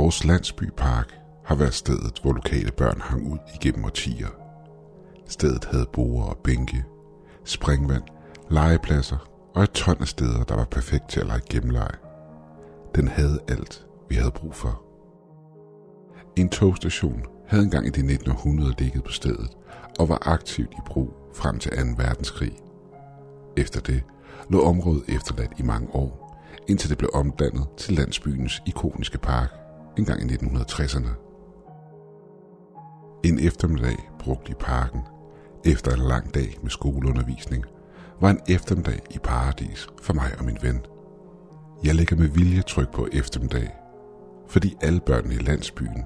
Vores landsbypark har været stedet, hvor lokale børn hang ud igennem årtier. Stedet havde borer og bænke, springvand, legepladser og et ton af steder, der var perfekt til at lege gennemleje. Den havde alt, vi havde brug for. En togstation havde engang i det 1900 ligget på stedet og var aktivt i brug frem til 2. verdenskrig. Efter det lå området efterladt i mange år, indtil det blev omdannet til landsbyens ikoniske park engang i 1960'erne. En eftermiddag brugt i parken, efter en lang dag med skoleundervisning, var en eftermiddag i paradis for mig og min ven. Jeg lægger med vilje tryk på eftermiddag, fordi alle børnene i landsbyen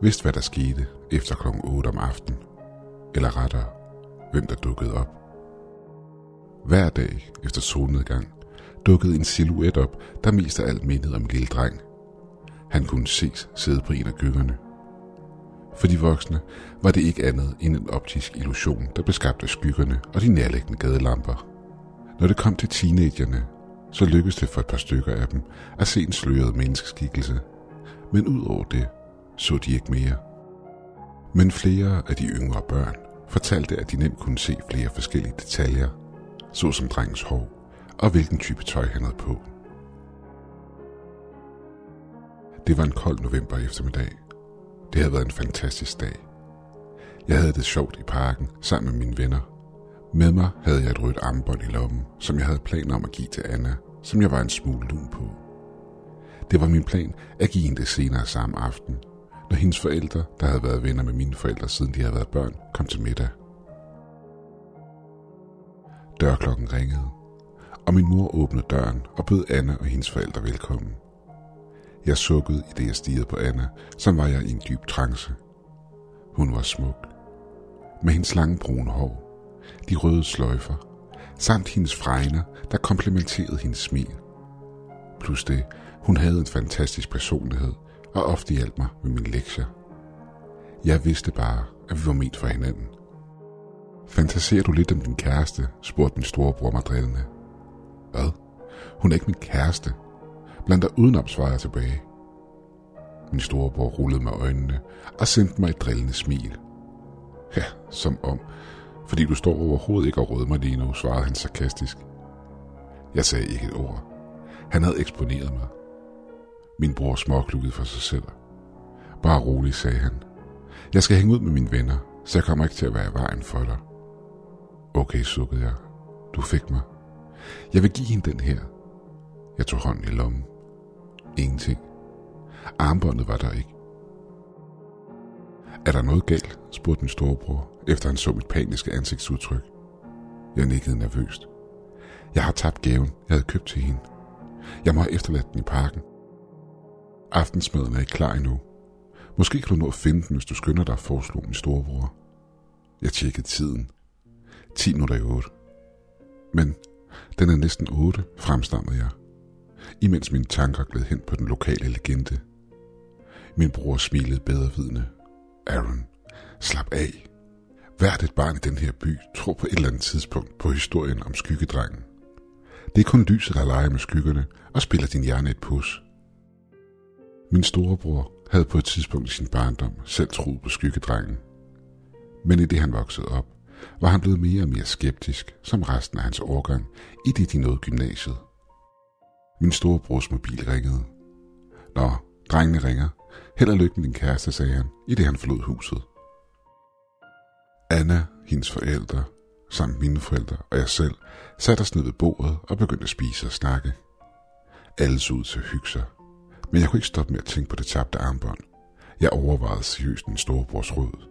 vidste, hvad der skete efter kl. 8 om aftenen. Eller rettere, hvem der dukkede op. Hver dag efter solnedgang dukkede en silhuet op, der mest af alt mindede om en lille dreng. Han kunne ses sidde på en af gyngerne. For de voksne var det ikke andet end en optisk illusion, der blev skabt af skyggerne og de nærliggende gadelamper. Når det kom til teenagerne, så lykkedes det for et par stykker af dem at se en sløret menneskeskikkelse. Men ud over det, så de ikke mere. Men flere af de yngre børn fortalte, at de nemt kunne se flere forskellige detaljer, såsom drengens hår og hvilken type tøj han havde på. Det var en kold november eftermiddag. Det havde været en fantastisk dag. Jeg havde det sjovt i parken sammen med mine venner. Med mig havde jeg et rødt armbånd i lommen, som jeg havde planer om at give til Anna, som jeg var en smule lun på. Det var min plan at give hende det senere samme aften, når hendes forældre, der havde været venner med mine forældre siden de havde været børn, kom til middag. Dørklokken ringede, og min mor åbnede døren og bød Anna og hendes forældre velkommen. Jeg sukkede i det, jeg stirrede på Anna, som var jeg i en dyb trance. Hun var smuk. Med hendes lange brune hår, de røde sløjfer, samt hendes fregner, der komplementerede hendes smil. Plus det, hun havde en fantastisk personlighed og ofte hjalp mig med mine lektier. Jeg vidste bare, at vi var ment for hinanden. Fantaserer du lidt om din kæreste, spurgte min storebror mig drillende. Hvad? Hun er ikke min kæreste. Blandt dig udenom, svarede jeg tilbage. Min storebror rullede med øjnene og sendte mig et drillende smil. Ja, som om, fordi du står overhovedet ikke og råder mig lige nu, svarede han sarkastisk. Jeg sagde ikke et ord. Han havde eksponeret mig. Min bror småklukkede for sig selv. Bare rolig, sagde han. Jeg skal hænge ud med mine venner, så jeg kommer ikke til at være i vejen for dig. Okay, sukkede jeg. Du fik mig. Jeg vil give hende den her. Jeg tog hånden i lommen. Ingenting. Armbåndet var der ikke. Er der noget galt? spurgte min storebror, efter han så mit paniske ansigtsudtryk. Jeg nikkede nervøst. Jeg har tabt gaven, jeg havde købt til hende. Jeg må have efterladt den i parken. Aftensmaden er ikke klar endnu. Måske kan du nå at finde den, hvis du skynder dig, foreslog min storebror. Jeg tjekkede tiden. 10 minutter i 8. Men den er næsten 8, fremstammede jeg, imens mine tanker gled hen på den lokale legende. Min bror smilede bedrevidende. Aaron, slap af. Hvert et barn i den her by tror på et eller andet tidspunkt på historien om skyggedrengen. Det er kun lyset, der leger med skyggerne og spiller din hjerne et pus. Min storebror havde på et tidspunkt i sin barndom selv troet på skyggedrengen. Men i det han voksede op, var han blevet mere og mere skeptisk, som resten af hans årgang, i det de nåede gymnasiet. Min storebrors mobil ringede. Nå, drengene ringer. Held og lykke med din kæreste, sagde han, i det han forlod huset. Anna, hendes forældre, samt mine forældre og jeg selv, satte os ned ved bordet og begyndte at spise og snakke. Alle så ud til at hygge sig, men jeg kunne ikke stoppe med at tænke på det tabte armbånd. Jeg overvejede seriøst min storebrors råd.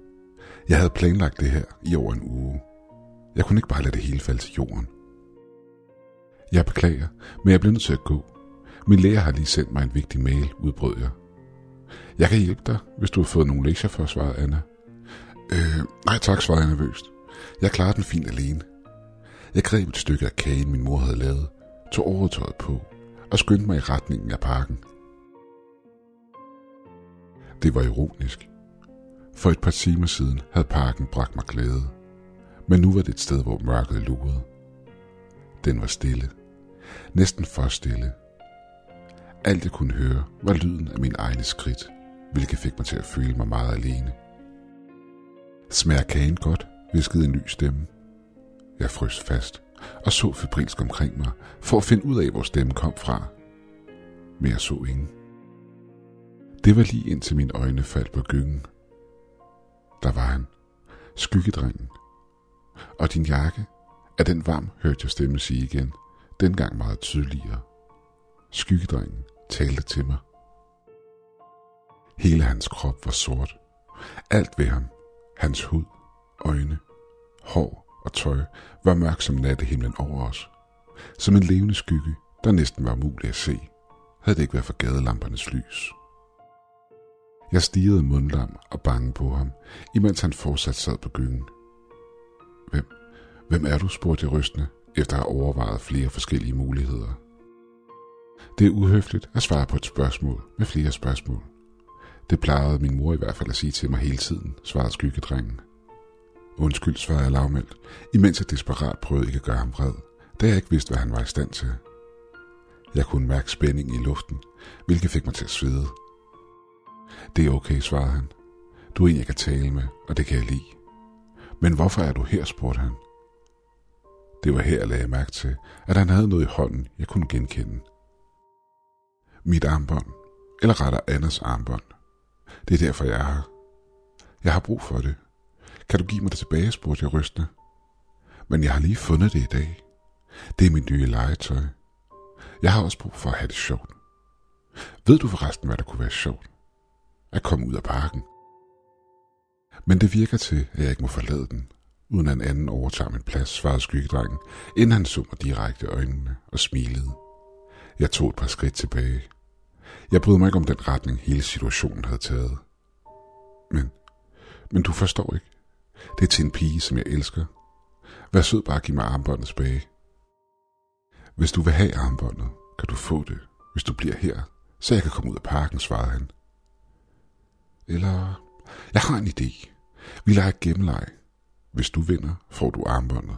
Jeg havde planlagt det her i over en uge. Jeg kunne ikke bare lade det hele falde til jorden. Jeg beklager, men jeg bliver nødt til at gå. Min lærer har lige sendt mig en vigtig mail, udbrød jeg. Jeg kan hjælpe dig, hvis du har fået nogle lektier for, svarede Anna. Øh, nej tak, svarede jeg nervøst. Jeg klarer den fint alene. Jeg greb et stykke af kagen, min mor havde lavet, tog overtøjet på og skyndte mig i retningen af parken. Det var ironisk. For et par timer siden havde parken bragt mig glæde, men nu var det et sted, hvor mørket lurede. Den var stille. Næsten for stille. Alt jeg kunne høre var lyden af min egne skridt, hvilket fik mig til at føle mig meget alene. Smager kagen godt, viskede en ny stemme. Jeg frøs fast og så febrilsk omkring mig, for at finde ud af, hvor stemmen kom fra. Men jeg så ingen. Det var lige indtil mine øjne faldt på gyngen. Der var han, skyggedrengen. Og din jakke, af den varm, hørte jeg stemmen sige igen, dengang meget tydeligere. Skyggedrengen talte til mig. Hele hans krop var sort. Alt ved ham, hans hud, øjne, hår og tøj, var mørk som nattehimlen over os. Som en levende skygge, der næsten var umulig at se, havde det ikke været for gadelampernes lys. Jeg stirrede mundlam og bange på ham, imens han fortsat sad på gyngen. Hvem, hvem er du, spurgte jeg rystende, efter at have overvejet flere forskellige muligheder. Det er uhøfligt at svare på et spørgsmål med flere spørgsmål. Det plejede min mor i hvert fald at sige til mig hele tiden, svarede skyggedrengen. Undskyld, svarede jeg lavmældt, imens jeg desperat prøvede ikke at gøre ham vred, da jeg ikke vidste, hvad han var i stand til. Jeg kunne mærke spænding i luften, hvilket fik mig til at svede. Det er okay, svarede han. Du er en, jeg kan tale med, og det kan jeg lide. Men hvorfor er du her, spurgte han. Det var her, jeg lagde mærke til, at han havde noget i hånden, jeg kunne genkende. Mit armbånd, eller rettere Anders armbånd. Det er derfor, jeg er her. Jeg har brug for det. Kan du give mig det tilbage, spurgte jeg rystende. Men jeg har lige fundet det i dag. Det er mit nye legetøj. Jeg har også brug for at have det sjovt. Ved du forresten, hvad der kunne være sjovt? At komme ud af parken. Men det virker til, at jeg ikke må forlade den, uden at en anden overtager min plads, svarede skyggedrengen, inden han så mig direkte øjnene og smilede. Jeg tog et par skridt tilbage. Jeg brød mig ikke om den retning, hele situationen havde taget. Men, men du forstår ikke. Det er til en pige, som jeg elsker. Vær sød bare at give mig armbåndet tilbage. Hvis du vil have armbåndet, kan du få det, hvis du bliver her, så jeg kan komme ud af parken, svarede han. Eller, jeg har en idé. Vi leger gennemleg. Hvis du vinder, får du armbåndet.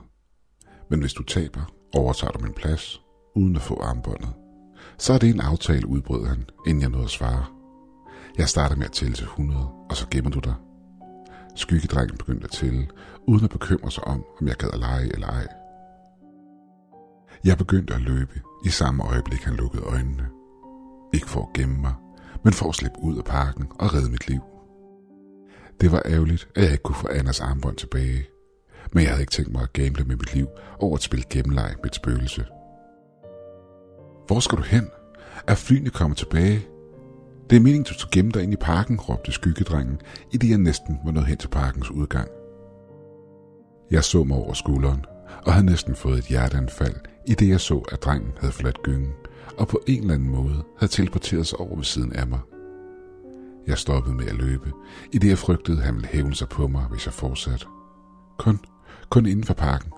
Men hvis du taber, overtager du min plads, uden at få armbåndet. Så er det en aftale, udbrød han, inden jeg nåede at svare. Jeg starter med at tælle til 100, og så gemmer du dig. Skyggedrengen begyndte at tælle, uden at bekymre sig om, om jeg gad at lege eller ej. Jeg begyndte at løbe i samme øjeblik, han lukkede øjnene. Ikke for at gemme mig, men for at slippe ud af parken og redde mit liv. Det var ærgerligt, at jeg ikke kunne få Anders armbånd tilbage, men jeg havde ikke tænkt mig at gamble med mit liv over at spille gennemleg med et spøgelse. Hvor skal du hen? Er flyene kommet tilbage? Det er meningen, du skal gemme dig ind i parken, råbte skyggedrengen, i det jeg næsten var nået hen til parkens udgang. Jeg så mig over skulderen, og havde næsten fået et hjerteanfald, i det jeg så, at drengen havde forladt gyngen, og på en eller anden måde havde teleporteret sig over ved siden af mig. Jeg stoppede med at løbe, i det jeg frygtede, han ville hævne sig på mig, hvis jeg fortsatte. Kun, kun inden for parken.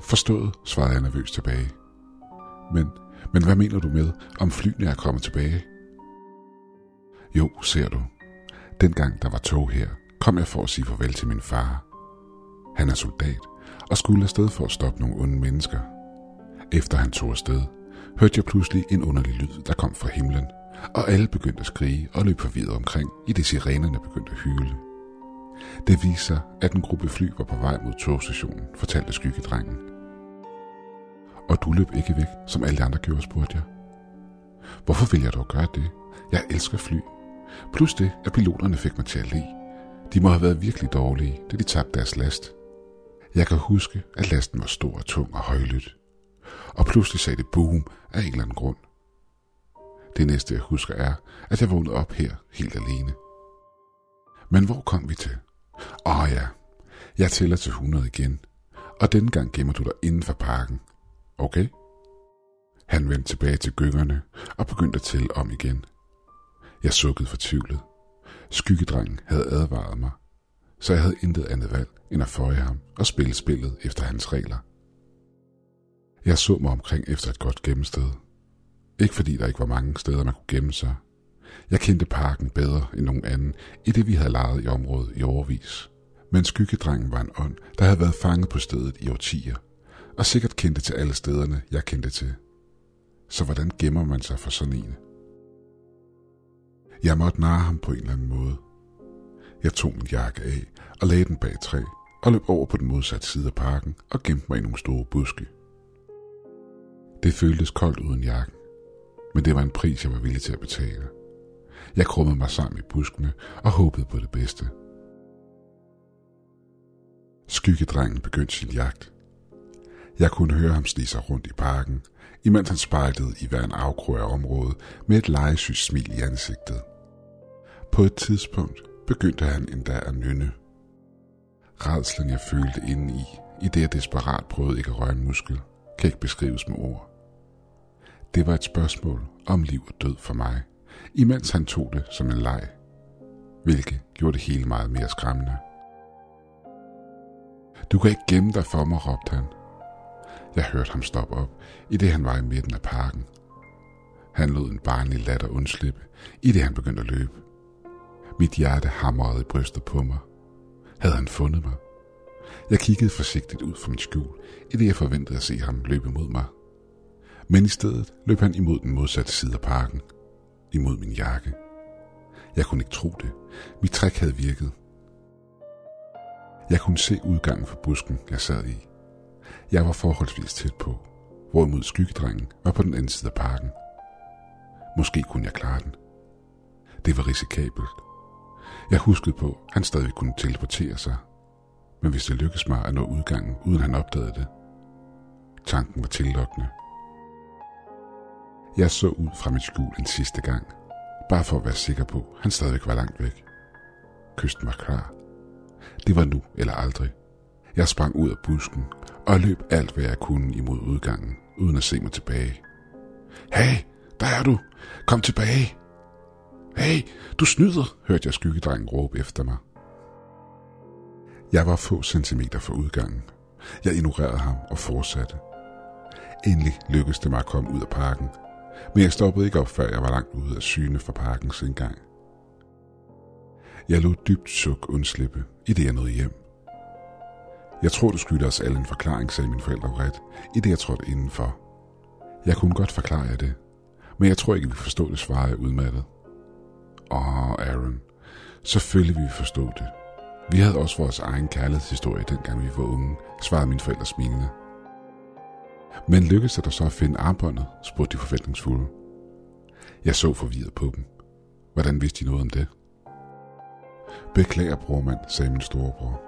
Forstået, svarede jeg nervøst tilbage. Men, men hvad mener du med, om flyene er kommet tilbage? Jo, ser du. Dengang der var tog her, kom jeg for at sige farvel til min far. Han er soldat og skulle afsted for at stoppe nogle onde mennesker. Efter han tog afsted, hørte jeg pludselig en underlig lyd, der kom fra himlen, og alle begyndte at skrige og løb forvirret omkring, i det sirenerne begyndte at hyle. Det viste sig, at en gruppe fly var på vej mod togstationen, fortalte skyggedrengen. Og du løb ikke væk, som alle andre gjorde, spurgte jeg. Hvorfor vil jeg dog gøre det? Jeg elsker fly. Plus det, at piloterne fik mig til at le. De må have været virkelig dårlige, da de tabte deres last. Jeg kan huske, at lasten var stor og tung og højlydt. Og pludselig sagde det boom af en eller anden grund. Det næste, jeg husker, er, at jeg vågnede op her helt alene. Men hvor kom vi til? Åh oh ja, jeg tæller til 100 igen, og denne gang gemmer du dig inden for parken. Okay? Han vendte tilbage til gyngerne og begyndte at tælle om igen. Jeg sukkede fortvivlet. Skyggedrengen havde advaret mig, så jeg havde intet andet valg end at føje ham og spille spillet efter hans regler. Jeg så mig omkring efter et godt gemmested. Ikke fordi der ikke var mange steder, man kunne gemme sig. Jeg kendte parken bedre end nogen anden, i det vi havde lejet i området i overvis. Men skyggedrengen var en ånd, der havde været fanget på stedet i årtier, og sikkert kendte til alle stederne, jeg kendte til. Så hvordan gemmer man sig for sådan en? Jeg måtte narre ham på en eller anden måde. Jeg tog min jakke af og lagde den bag træ og løb over på den modsatte side af parken og gemte mig i nogle store buske. Det føltes koldt uden jakken, men det var en pris, jeg var villig til at betale. Jeg krummede mig sammen i buskene og håbede på det bedste. Skyggedrengen begyndte sin jagt. Jeg kunne høre ham snige sig rundt i parken, imens han spejlede i hver en afkrog af området med et legesygt smil i ansigtet. På et tidspunkt begyndte han endda at nynne. Redslen jeg følte inde i, i det jeg desperat prøvede ikke at røre en muskel, kan ikke beskrives med ord. Det var et spørgsmål om liv og død for mig, imens han tog det som en leg, hvilket gjorde det hele meget mere skræmmende. Du kan ikke gemme dig for mig, råbte han. Jeg hørte ham stoppe op, i det han var i midten af parken. Han lod en barnlig latter undslippe, i det han begyndte at løbe. Mit hjerte hamrede i brystet på mig. Havde han fundet mig? Jeg kiggede forsigtigt ud fra mit skjul, i det jeg forventede at se ham løbe mod mig. Men i stedet løb han imod den modsatte side af parken. Imod min jakke. Jeg kunne ikke tro det. Mit træk havde virket. Jeg kunne se udgangen fra busken, jeg sad i. Jeg var forholdsvis tæt på, hvorimod skyggedrengen var på den anden side af parken. Måske kunne jeg klare den. Det var risikabelt. Jeg huskede på, at han stadig kunne teleportere sig. Men hvis det lykkedes mig at nå udgangen, uden han opdagede det. Tanken var tillokkende. Jeg så ud fra mit skjul en sidste gang, bare for at være sikker på, at han stadigvæk var langt væk. Kysten var klar. Det var nu eller aldrig. Jeg sprang ud af busken og løb alt, hvad jeg kunne imod udgangen, uden at se mig tilbage. Hey, der er du! Kom tilbage! Hey, du snyder, hørte jeg skyggedrengen råbe efter mig. Jeg var få centimeter fra udgangen. Jeg ignorerede ham og fortsatte. Endelig lykkedes det mig at komme ud af parken, men jeg stoppede ikke op, før jeg var langt ude af syne fra parkens indgang. Jeg lod dybt suk undslippe, i det jeg nåede hjem. Jeg tror, du skylder os alle en forklaring, sagde mine forældre vredt, i det jeg trådte indenfor. Jeg kunne godt forklare jer det, men jeg tror ikke, vi forstod det, svarede jeg udmattet. Åh, Aaron, selvfølgelig vi forstå det. Vi havde også vores egen kærlighedshistorie, dengang vi var unge, svarede mine forældre smilende. Men lykkedes det dig så at finde armbåndet, spurgte de forventningsfulde. Jeg så forvirret på dem. Hvordan vidste de noget om det? Beklager, brormand, sagde min storebror.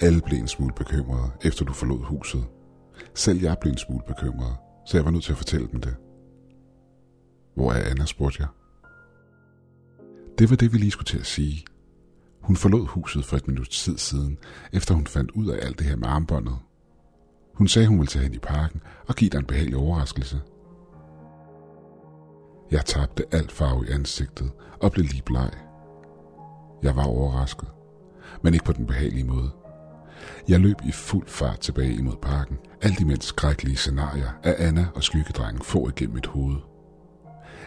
Alle blev en smule bekymrede, efter du forlod huset. Selv jeg blev en smule bekymret, så jeg var nødt til at fortælle dem det. Hvor er Anna, spurgte jeg. Det var det, vi lige skulle til at sige. Hun forlod huset for et minut tid siden, efter hun fandt ud af alt det her med armbåndet. Hun sagde, hun ville tage hen i parken og give dig en behagelig overraskelse. Jeg tabte alt farve i ansigtet og blev lige bleg. Jeg var overrasket, men ikke på den behagelige måde. Jeg løb i fuld fart tilbage imod parken, alt imens skrækkelige scenarier af Anna og skyggedrengen får igennem mit hoved.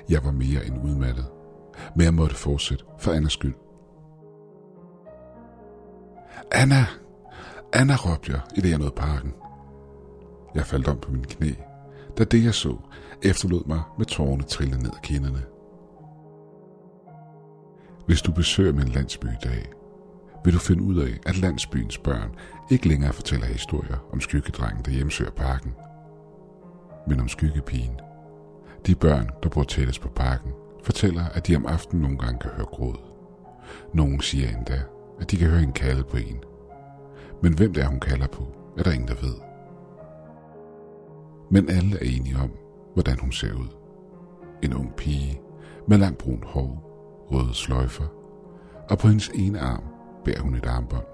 Jeg var mere end udmattet, men jeg måtte fortsætte for Annas skyld. Anna! Anna råbte jeg, i det jeg nåede parken. Jeg faldt om på mine knæ, da det jeg så efterlod mig med tårerne trillende ned ad kinderne. Hvis du besøger min landsby i dag, vil du finde ud af, at landsbyens børn ikke længere fortæller historier om skyggedrengen, der hjemsøger parken, men om skyggepigen. De børn, der bor tættest på parken, fortæller, at de om aftenen nogle gange kan høre gråd. Nogen siger endda, at de kan høre en kalde på en. Men hvem det er, hun kalder på, er der ingen, der ved. Men alle er enige om, hvordan hun ser ud. En ung pige med langt brunt hår, røde sløjfer, og på hendes ene arm bærer hun et armbånd.